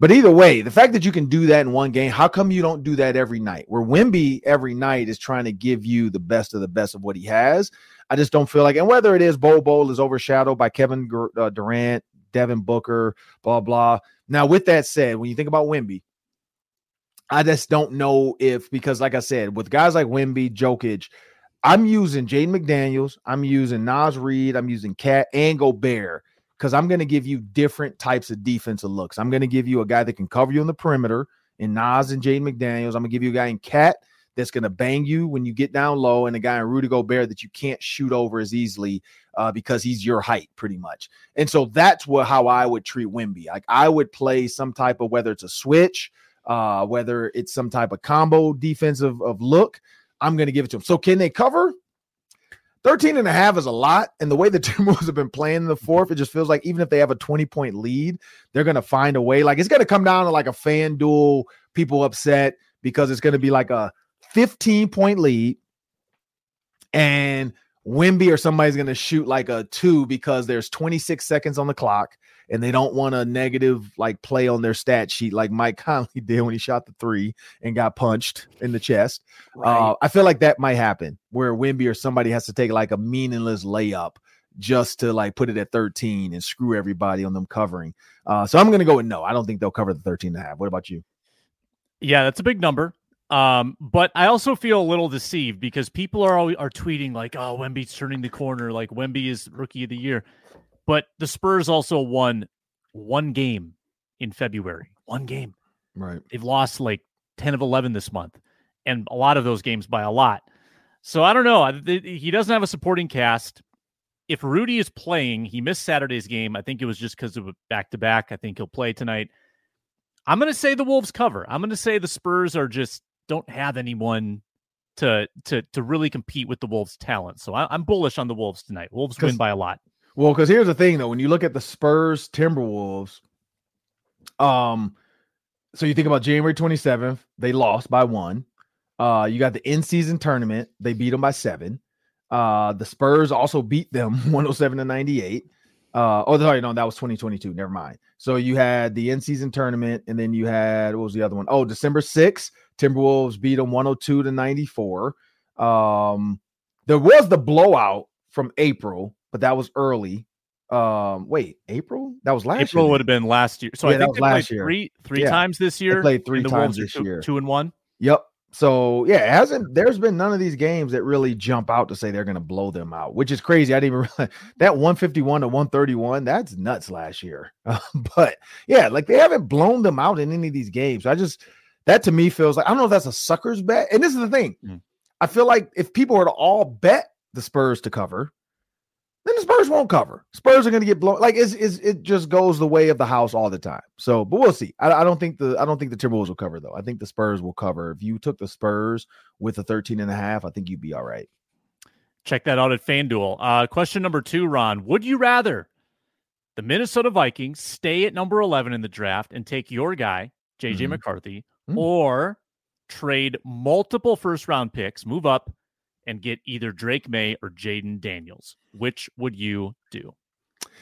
But either way, the fact that you can do that in one game, how come you don't do that every night? Where Wemby every night is trying to give you the best of the best of what he has. I just don't feel like, and whether it is Bol Bol is overshadowed by Kevin uh, Durant, Devin Booker, blah blah. Now, with that said, when you think about Wemby, I just don't know if because, like I said, with guys like Wemby, Jokic, I'm using Jaden McDaniels, I'm using Naz Reid, I'm using KAT and Gobert because I'm going to give you different types of defensive looks. I'm going to give you a guy that can cover you in the perimeter in Naz and Jaden McDaniels. I'm going to give you a guy in KAT that's going to bang you when you get down low, and a guy in Rudy Gobert that you can't shoot over as easily uh, because he's your height, pretty much. And so that's what how I would treat Wemby. Like I would play some type of whether it's a switch, uh, whether it's some type of combo defensive of look. I'm going to give it to him. So can they cover? 13 and a half is a lot. And the way the Timberwolves have been playing in the fourth, it just feels like even if they have a 20 point lead, they're going to find a way. Like it's going to come down to like a FanDuel, people upset because it's going to be like a 15 point lead. And Wemby or somebody's going to shoot like a two because there's 26 seconds on the clock and they don't want a negative like play on their stat sheet like Mike Conley did when he shot the three and got punched in the chest. Uh, I feel like that might happen where Wemby or somebody has to take like a meaningless layup just to like put it at 13 and screw everybody on them covering. Uh, so I'm going to go with no. I don't think they'll cover the 13 and a half. What about you? Yeah, that's a big number. Um, but I also feel a little deceived because people are always, are tweeting like, "Oh, Wemby's turning the corner. Like Wemby is rookie of the year." But the Spurs also won one game in February. One game. Right. They've lost like ten of eleven this month, and a lot of those games by a lot. So I don't know. He doesn't have a supporting cast. If Rudy is playing, he missed Saturday's game. I think it was just because of back to back. I think he'll play tonight. I'm going to say the Wolves cover. I'm going to say the Spurs are just don't have anyone to to to really compete with the Wolves' talent. So I, am bullish on the Wolves tonight. Wolves win by a lot. Well, because here's the thing though, when you look at the Spurs Timberwolves, um, so you think about January 27th, they lost by one. Uh, you got the in season tournament, they beat them by seven. Uh, the Spurs also beat them 107 to 98. Uh, oh, sorry, no, that was 2022. Never mind. So you had the in season tournament, and then you had what was the other one? Oh, December 6th, Timberwolves beat them 102 to 94. Um, there was the blowout from April, but that was early. Um, wait, April? That was last April year. would have been last year. So Yeah, I think was they last played year. three three Yeah. times this year. They played three times this two, year. two and one. Yep. So yeah, it hasn't there's been none of these games that really jump out to say they're gonna blow them out, which is crazy. I didn't even realize that 151 to 131, that's nuts last year. but yeah, like they haven't blown them out in any of these games. I just that to me feels like I don't know if that's a sucker's bet. And this is the thing. Mm. I feel like if people were to all bet the Spurs to cover, then the Spurs won't cover. Spurs are going to get blown. Like it's, it's, it just goes the way of the house all the time. So, but we'll see. I, I don't think the I don't think the Timberwolves will cover though. I think the Spurs will cover. If you took the Spurs with a 13 and a half, I think you'd be all right. Check that out at FanDuel. Uh, question number two, Ron. Would you rather the Minnesota Vikings stay at number 11 in the draft and take your guy, JJ Mhm. McCarthy, Mm. or trade multiple first round picks, move up, and get either Drake Maye or Jayden Daniels? Which would you do?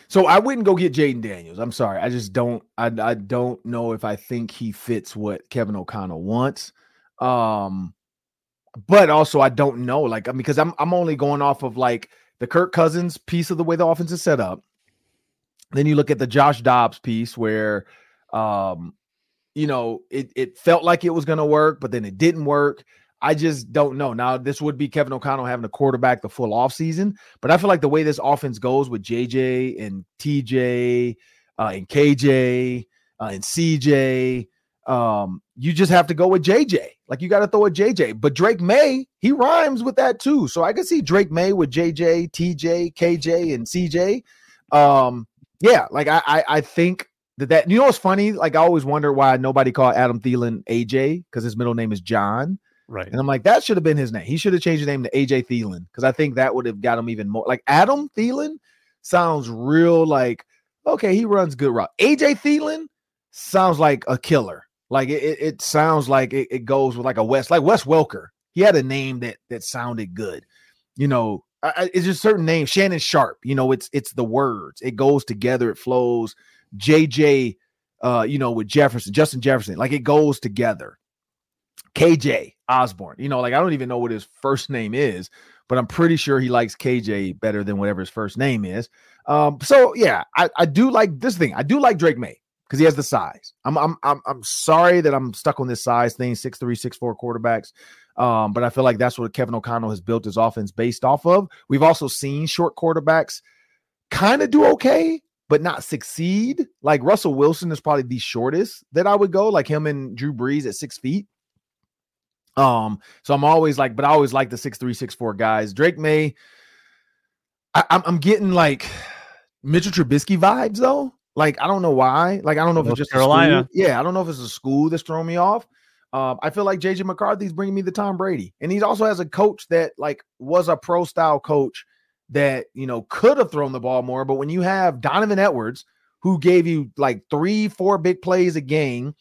So I wouldn't go get Jayden Daniels. I'm sorry. I just don't I, I don't know if I think he fits what Kevin O'Connell wants. Um but also I don't know like I mean because I'm I'm only going off of like the Kirk Cousins piece of the way the offense is set up. Then you look at the Josh Dobbs piece where um you know it it felt like it was going to work but then it didn't work. I just don't know. Now this would be Kevin O'Connell having a quarterback the full offseason, but I feel like the way this offense goes with JJ and TJ uh, and KJ uh, and CJ, um, you just have to go with JJ. Like you got to throw a JJ. But Drake Maye, he rhymes with that too. So I can see Drake Maye with JJ, TJ, KJ, and CJ. Um, yeah, like I, I, I think that that you know what's funny? Like I always wonder why nobody called Adam Thielen AJ because his middle name is John. Right. And I'm like, that should have been his name. He should have changed his name to AJ Thielen because I think that would have got him even more. Like Adam Thielen sounds real like, okay, he runs good route. AJ Thielen sounds like a killer. Like it, it, sounds like it, it goes with like a West, like Wes Welker. He had a name that that sounded good. You know, I- it's just certain names. Shannon Sharpe. You know, it's it's the words. It goes together. It flows. JJ, uh, you know, with Jefferson, Justin Jefferson, like it goes together. KJ Osborn. You know, like I don't even know what his first name is, but I'm pretty sure he likes KJ better than whatever his first name is. Um, so yeah, I, I do like this thing. I do like Drake Maye because he has the size. I'm I'm I'm I'm sorry that I'm stuck on this size thing, six three, six four quarterbacks. Um, but I feel like that's what Kevin O'Connell has built his offense based off of. We've also seen short quarterbacks kind of do okay, but not succeed. Like Russell Wilson is probably the shortest that I would go, like him and Drew Brees at six feet. Um, so I'm always like, but I always like the six three, six four guys. Drake Maye, I, I'm, I'm getting like Mitchell Trubisky vibes though. Like I don't know why. Like I don't know if North it's just Carolina. Yeah, I don't know if it's a school that's throwing me off. Um, I feel like JJ McCarthy's bringing me the Tom Brady, and he also has a coach that like was a pro style coach that you know could have thrown the ball more. But when you have Donovan Edwards, who gave you like three, four big plays a game,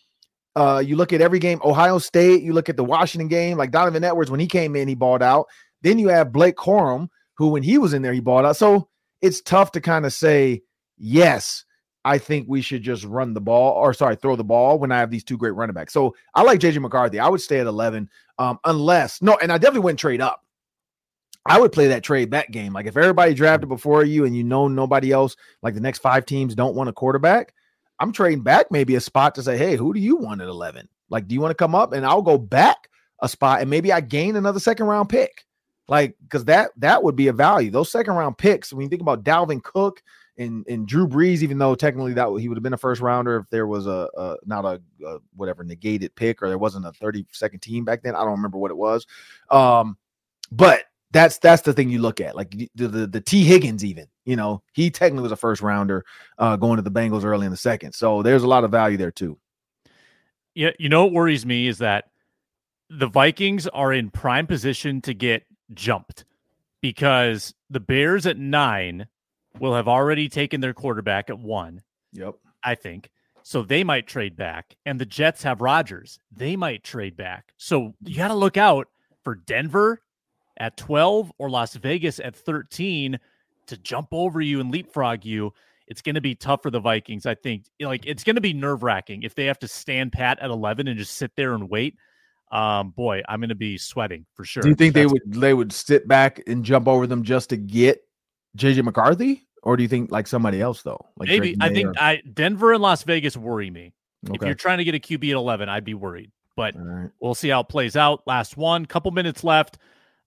uh, you look at every game, Ohio State, you look at the Washington game, like Donovan Edwards, when he came in, he balled out. Then you have Blake Corum, who when he was in there, he balled out. So it's tough to kind of say, yes, I think we should just run the ball or sorry, throw the ball when I have these two great running backs. So I like JJ McCarthy. I would stay at 11, um, unless no, and I definitely wouldn't trade up. I would play that trade back game. Like if everybody drafted before you and you know nobody else, like the next five teams don't want a quarterback, I'm trading back maybe a spot to say, hey, who do you want at 11? Like, do you want to come up? And I'll go back a spot and maybe I gain another second round pick. Like, because that that would be a value. Those second round picks, when you think about Dalvin Cook and and Drew Brees, even though technically that he would have been a first rounder if there was a, a not a, a, whatever negated pick or there wasn't a 30 second team back then. I don't remember what it was. Um, but that's that's the thing you look at. Like the the, the Tee Higgins, even you know, he technically was a first rounder uh, going to the Bengals early in the second. So there's a lot of value there too. Yeah, you know what worries me is that the Vikings are in prime position to get jumped because the Bears at nine will have already taken their quarterback at one. Yep. I think. So they might trade back. And the Jets have Rodgers. They might trade back. So you got to look out for Denver at 12 or Las Vegas at 13 to jump over you and leapfrog you. It's going to be tough for the Vikings. I think like it's going to be nerve wracking if they have to stand pat at 11 and just sit there and wait um, boy, I'm going to be sweating for sure. Do you think That's they would they would sit back and jump over them just to get JJ McCarthy, or do you think like somebody else though? Like maybe I think or... I Denver and Las Vegas worry me. Okay. If you're trying to get a QB at 11, I'd be worried. But right. we'll see how it plays out. Last one, couple minutes left.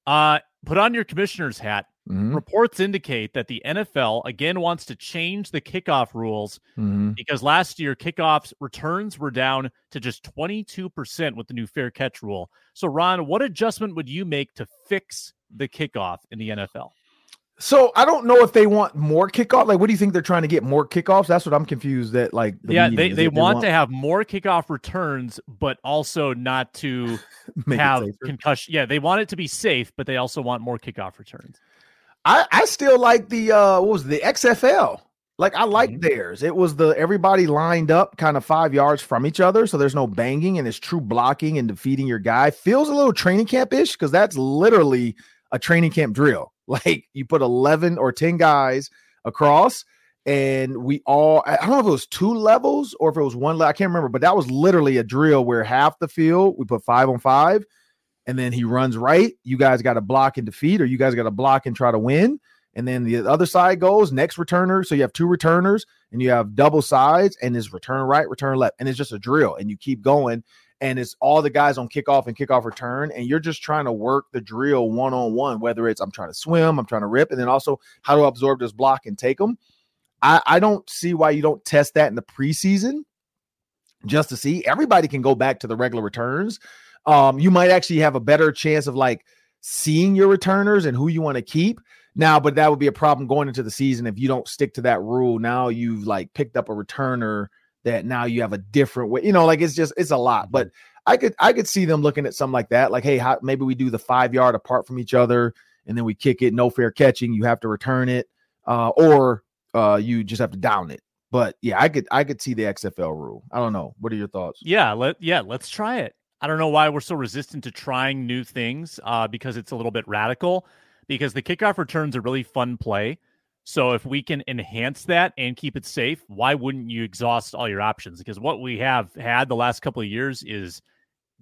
Uh, put on your commissioner's hat. Mm-hmm. Reports indicate that the NFL again wants to change the kickoff rules mm-hmm. because last year kickoffs returns were down to just 22% with the new fair catch rule. So, Ron, what adjustment would you make to fix the kickoff in the NFL? So I don't know if they want more kickoff. Like, what do you think they're trying to get more kickoffs? That's what I'm confused. That like, the yeah, they, they, want, want, to have more kickoff returns, but also not to have concussion. Yeah, they want it to be safe, but they also want more kickoff returns. I, I still like the uh what was it, the XFL. Like I like mm-hmm. theirs. It was the everybody lined up kind of five yards from each other, so there's no banging and it's true blocking and defeating your guy. Feels a little training camp ish because that's literally a training camp drill. Like you put 11 or 10 guys across, and we all I don't know if it was two levels or if it was one. I can't remember, but that was literally a drill where half the field we put five on five, and then he runs right. You guys got to block and defeat, or you guys got to block and try to win. And then the other side goes next returner. So you have two returners and you have double sides, and it's return right, return left. And it's just a drill, and you keep going. And it's all the guys on kickoff and kickoff return. And you're just trying to work the drill one on one, whether it's I'm trying to swim, I'm trying to rip, and then also how to absorb this block and take them. I, I don't see why you don't test that in the preseason just to see. Everybody can go back to the regular returns um, you might actually have a better chance of like seeing your returners and who you want to keep now, but that would be a problem going into the season if you don't stick to that rule. Now you've like picked up a returner that now you have a different way, you know, like it's just it's a lot. But I could I could see them looking at something like that, like, hey, how, maybe we do the five yard apart from each other, and then we kick it, no fair catching, you have to return it, uh, or uh, you just have to down it. But yeah, I could I could see the XFL rule. I don't know. What are your thoughts? Yeah, let yeah, let's try it. I don't know why we're so resistant to trying new things uh, because it's a little bit radical. Because the kickoff returns a really fun play. So if we can enhance that and keep it safe, why wouldn't you exhaust all your options? Because what we have had the last couple of years is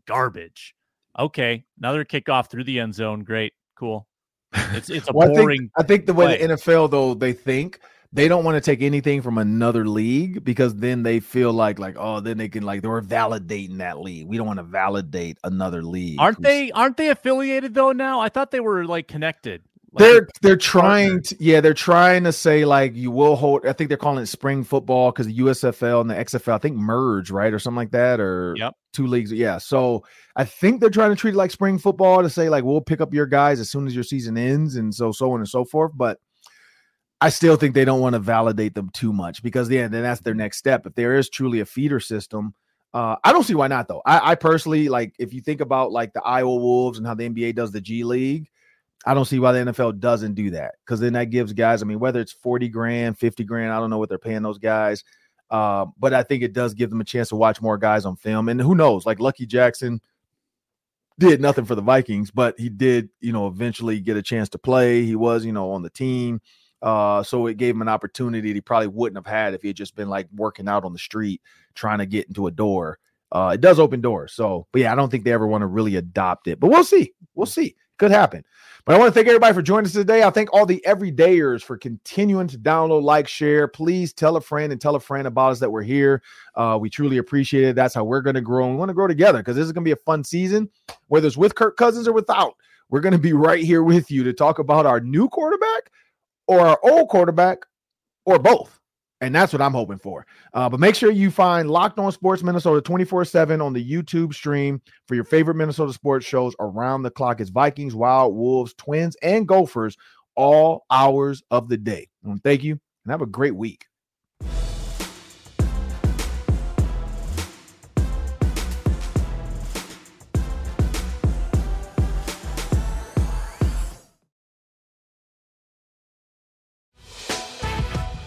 garbage. Okay, another kickoff through the end zone. Great, cool. It's it's a well, boring. I think, I think the way play. the NFL though they think they don't want to take anything from another league because then they feel like like oh then they can like they're validating that league. We don't want to validate another league. Aren't they aren't they affiliated though now? I thought they were like connected. They're they're trying to yeah they're trying to say like you will hold I think they're calling it spring football because the USFL and the XFL I think merge right or something like that or yep. two leagues yeah so I think they're trying to treat it like spring football to say like we'll pick up your guys as soon as your season ends and so so on and so forth but I still think they don't want to validate them too much because yeah, then that's their next step. If there is truly a feeder system, uh, I don't see why not though. I, I, personally like if you think about like the Iowa Wolves and how the NBA does the G League, I don't see why the NFL doesn't do that because then that gives guys. I mean, whether it's forty grand, fifty grand, I don't know what they're paying those guys, uh, but I think it does give them a chance to watch more guys on film. And who knows, like Lucky Jackson did nothing for the Vikings, but he did, you know, eventually get a chance to play. He was, you know, on the team. Uh, so it gave him an opportunity he probably wouldn't have had if he had just been like working out on the street trying to get into a door. Uh, it does open doors. So, but yeah, I don't think they ever want to really adopt it, but we'll see. We'll see. Could happen. But I want to thank everybody for joining us today. I thank all the everydayers for continuing to download, like, share. Please tell a friend and tell a friend about us that we're here. Uh, we truly appreciate it. That's how we're going to grow. And we want to grow together because this is going to be a fun season, whether it's with Kirk Cousins or without. We're going to be right here with you to talk about our new quarterback or our old quarterback or both. And that's what I'm hoping for. Uh, but make sure you find Locked On Sports Minnesota 24 7 on the YouTube stream for your favorite Minnesota sports shows around the clock. It's Vikings, Wild, Wolves, Twins, and Gophers all hours of the day. Thank you and have a great week.